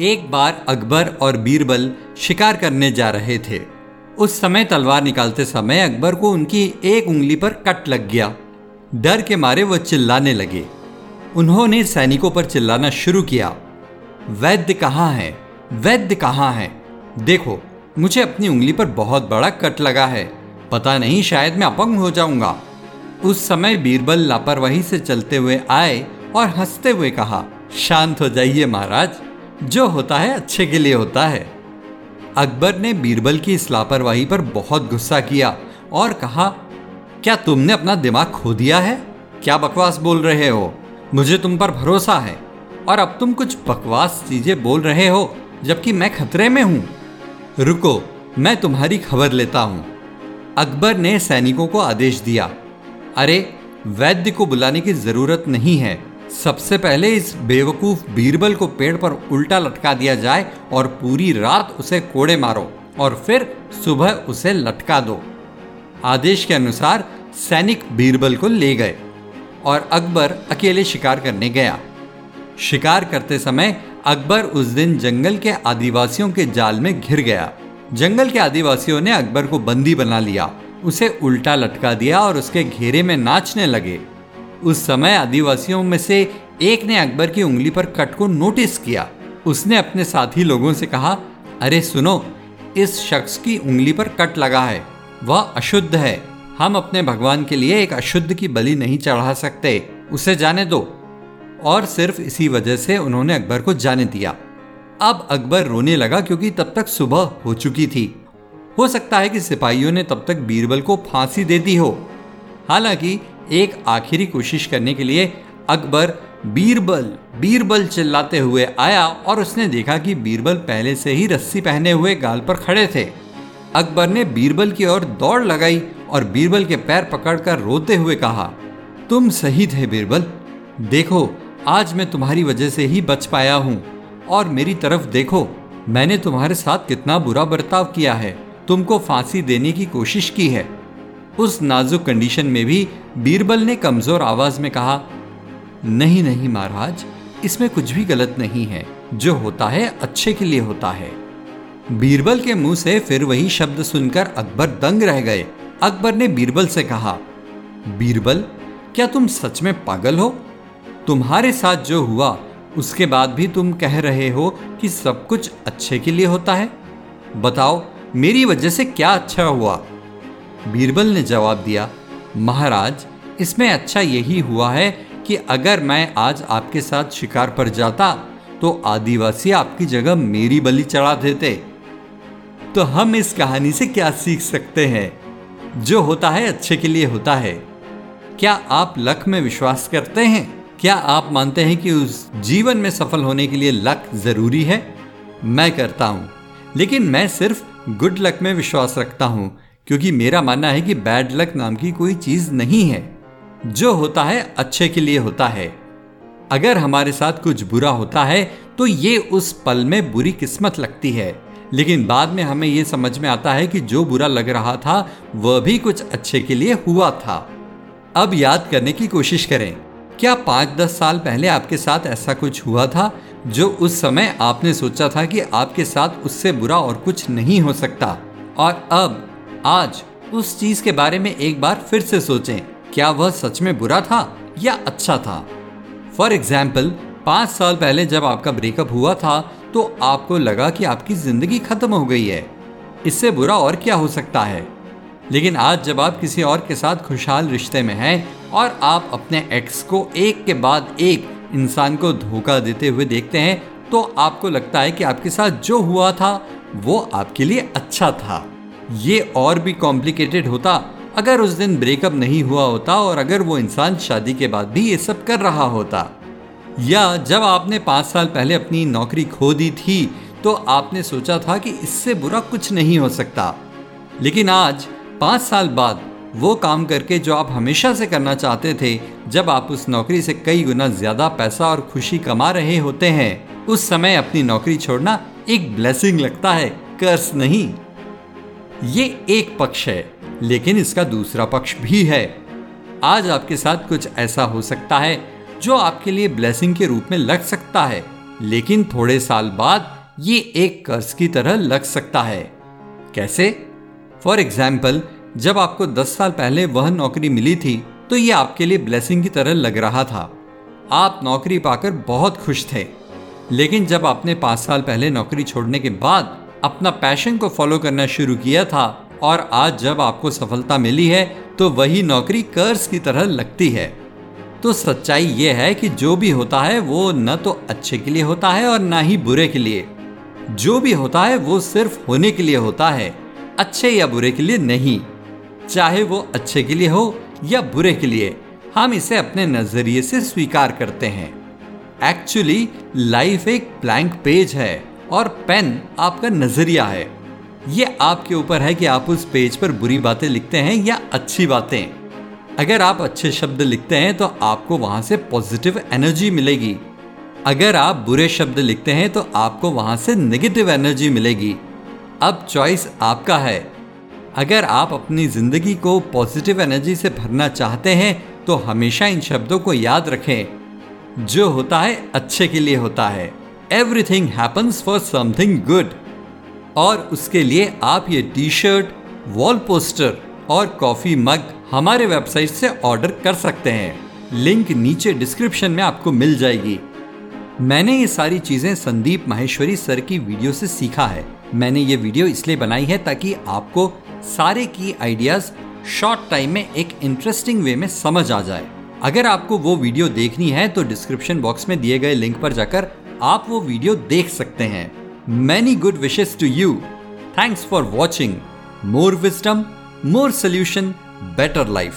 एक बार अकबर और बीरबल शिकार करने जा रहे थे। उस समय तलवार निकालते समय अकबर को उनकी एक उंगली पर कट लग गया। डर के मारे वह चिल्लाने लगे। उन्होंने सैनिकों पर चिल्लाना शुरू किया। वैद्य कहाँ है? वैद्य कहाँ है? देखो, मुझे अपनी उंगली पर बहुत बड़ा कट लगा है। पता नहीं, शायद मैं अपंग हो जाऊँगा। उस समय बीरबल लापरवाही से चलते हुए आए और हँसते हुए कहा, शांत हो जाइए महाराज। जो होता है अच्छे के लिए होता है। अकबर ने बीरबल की इस लापरवाही पर बहुत गुस्सा किया और कहा, क्या तुमने अपना दिमाग खो दिया है? क्या बकवास बोल रहे हो? मुझे तुम पर भरोसा है। और अब तुम कुछ बकवास चीज़ें बोल रहे हो, जबकि मैं खतरे में हूँ। रुको, मैं तुम्हारी खबर लेता हूँ। अकबर ने सैनिकों को आदेश दिया। अरे, वैद्य को बुलाने की ज़रूरत नहीं है। सबसे पहले इस बेवकूफ़ बीरबल को पेड़ पर उल्टा लटका दिया जाए और पूरी रात उसे कोड़े मारो और फिर सुबह उसे लटका दो। आदेश के अनुसार सैनिक बीरबल को ले गए और अकबर अकेले शिकार करने गया। शिकार करते समय अकबर उस दिन जंगल के आदिवासियों के जाल में घिर गया। जंगल के आदिवासियों ने अकबर को बंदी बना लिया। उसे उल्टा लटका दिया और उसके घेरे में नाचने लगे। उस समय आदिवासियों में से एक ने अकबर की उंगली पर कट को नोटिस किया। उसने अपने साथी लोगों से कहा, अरे सुनो, इस शख्स की उंगली पर कट लगा है। वह अशुद्ध है। हम अपने भगवान के लिए एक अशुद्ध की बलि नहीं चढ़ा सकते। उसे जाने दो। और सिर्फ़ इसी वजह से उन्होंने अकबर को जाने दिया। अब अकबर रोने लगा क्योंकि तब तक सुबह हो चुकी थी। हो सकता है कि सिपाहियों ने तब तक बीरबल को फांसी दे दी हो। हालाँकि एक आखिरी कोशिश करने के लिए अकबर बीरबल बीरबल चिल्लाते हुए आया और उसने देखा कि बीरबल पहले से ही रस्सी पहने हुए गाल पर खड़े थे। अकबर ने बीरबल की ओर दौड़ लगाई और बीरबल के पैर पकड़कर रोते हुए कहा, तुम सही थे बीरबल। देखो, आज मैं तुम्हारी वजह से ही बच पाया हूँ। और मेरी तरफ़ देखो, मैंने तुम्हारे साथ कितना बुरा बर्ताव किया है। तुमको फांसी देने की कोशिश की है। उस नाजुक कंडीशन में भी बीरबल ने कमज़ोर आवाज़ में कहा, नहीं नहीं महाराज, इसमें कुछ भी गलत नहीं है। जो होता है, अच्छे के लिए होता है। बीरबल के मुँह से फिर वही शब्द सुनकर अकबर दंग रह गए। अकबर ने बीरबल से कहा, बीरबल, क्या तुम सच में पागल हो? तुम्हारे साथ जो हुआ, उसके बाद भी तुम कह रहे हो कि सब कुछ अच्छे के लिए होता है? बताओ, मेरी वजह से क्या अच्छा हुआ? बीरबल ने जवाब दिया, महाराज, इसमें अच्छा यही हुआ है कि अगर मैं आज आपके साथ शिकार पर जाता तो आदिवासी आपकी जगह मेरी बलि चढ़ा देते। तो हम इस कहानी से क्या सीख सकते हैं? जो होता है, अच्छे के लिए होता है। क्या आप लक में विश्वास करते हैं? क्या आप मानते हैं कि उस जीवन में सफल होने के लिए लक ज़रूरी है? मैं करता हूँ, लेकिन मैं सिर्फ़ गुड लक में विश्वास रखता हूँ। क्योंकि मेरा मानना है कि बैड लक नाम की कोई चीज़ नहीं है। जो होता है, अच्छे के लिए होता है। अगर हमारे साथ कुछ बुरा होता है तो ये उस पल में बुरी किस्मत लगती है। लेकिन बाद में हमें यह समझ में आता है कि जो बुरा लग रहा था, वह भी कुछ अच्छे के लिए हुआ था। अब याद करने की कोशिश करें। क्या पाँच दस साल पहले आपके साथ ऐसा कुछ हुआ था, जो उस समय आपने सोचा था कि आपके साथ उससे बुरा और कुछ नहीं हो सकता? और अब आज उस चीज़ के बारे में एक बार फिर से सोचें, क्या वह सच में बुरा था या अच्छा था? फॉर एग्ज़ाम्पल पाँच साल पहले जब आपका ब्रेकअप हुआ था तो आपको लगा कि आपकी ज़िंदगी खत्म हो गई है। इससे बुरा और क्या हो सकता है? लेकिन आज जब आप किसी और के साथ खुशहाल रिश्ते में हैं और आप अपने एक्स को एक के बाद एक इंसान को धोखा देते हुए देखते हैं तो आपको लगता है कि आपके साथ जो हुआ था, वो आपके लिए अच्छा था। ये और भी कॉम्प्लिकेटेड होता। अगर उस दिन ब्रेकअप नहीं हुआ होता और अगर वो इंसान शादी के बाद भी ये सब कर रहा होता। या जब आपने पाँच साल पहले अपनी नौकरी खो दी थी तो आपने सोचा था कि इससे बुरा कुछ नहीं हो सकता। लेकिन आज, पाँच साल बाद, वो काम करके जो आप हमेशा से करना चाहते थे, जब आप उस नौकरी से कई गुना ज़्यादा पैसा और खुशी कमा रहे होते हैं, उस समय अपनी नौकरी छोड़ना एक ब्लेसिंग लगता है कर्स नहीं। ये एक पक्ष है, लेकिन इसका दूसरा पक्ष भी है। आज आपके साथ कुछ ऐसा हो सकता है, जो आपके लिए ब्लेसिंग के रूप में लग सकता है, लेकिन थोड़े साल बाद ये एक कर्ज की तरह लग सकता है। कैसे? फॉर एग्ज़ाम्पल जब आपको 10 साल पहले वह नौकरी मिली थी तो ये आपके लिए ब्लेसिंग की तरह लग रहा था। आप नौकरी पाकर बहुत खुश थे, लेकिन जब आपने पाँच साल पहले नौकरी छोड़ने के बाद अपना पैशन को फॉलो करना शुरू किया था और आज जब आपको सफलता मिली है तो वही नौकरी कर्ज की तरह लगती है। तो सच्चाई यह है कि जो भी होता है, वो न तो अच्छे के लिए होता है और ना ही बुरे के लिए। जो भी होता है, वो सिर्फ़ होने के लिए होता है, अच्छे या बुरे के लिए नहीं। चाहे वो अच्छे के लिए हो या बुरे के लिए, हम इसे अपने नज़रिए से स्वीकार करते हैं। एक्चुअली लाइफ एक ब्लैंक पेज है। और पेन आपका नज़रिया है। ये आपके ऊपर है कि आप उस पेज पर बुरी बातें लिखते हैं या अच्छी बातें। अगर आप अच्छे शब्द लिखते हैं तो आपको वहाँ से पॉजिटिव एनर्जी मिलेगी। अगर आप बुरे शब्द लिखते हैं तो आपको वहाँ से नेगेटिव एनर्जी मिलेगी। अब चॉइस आपका है। अगर आप अपनी ज़िंदगी को पॉजिटिव एनर्जी से भरना चाहते हैं तो हमेशा इन शब्दों को याद रखें। जो होता है, अच्छे के लिए होता है। Everything happens for something good और उसके लिए आप ये टी शर्ट वॉल पोस्टर और कॉफ़ी मग हमारे वेबसाइट से ऑर्डर कर सकते हैं। लिंक नीचे डिस्क्रिप्शन में आपको मिल जाएगी। मैंने ये सारी चीज़ें संदीप माहेश्वरी सर की वीडियो से सीखा है। मैंने ये वीडियो इसलिए बनाई है ताकि आपको सारे की आइडियाज़ शॉर्ट टाइम में एक इंटरेस्टिंग वे में समझ आ जाए। अगर आपको वो वीडियो देखनी है तो डिस्क्रिप्शन बॉक्स में दिए गए लिंक पर जाकर आप वो वीडियो देख सकते हैं। Many good wishes to you thanks for watching more wisdom more solution better life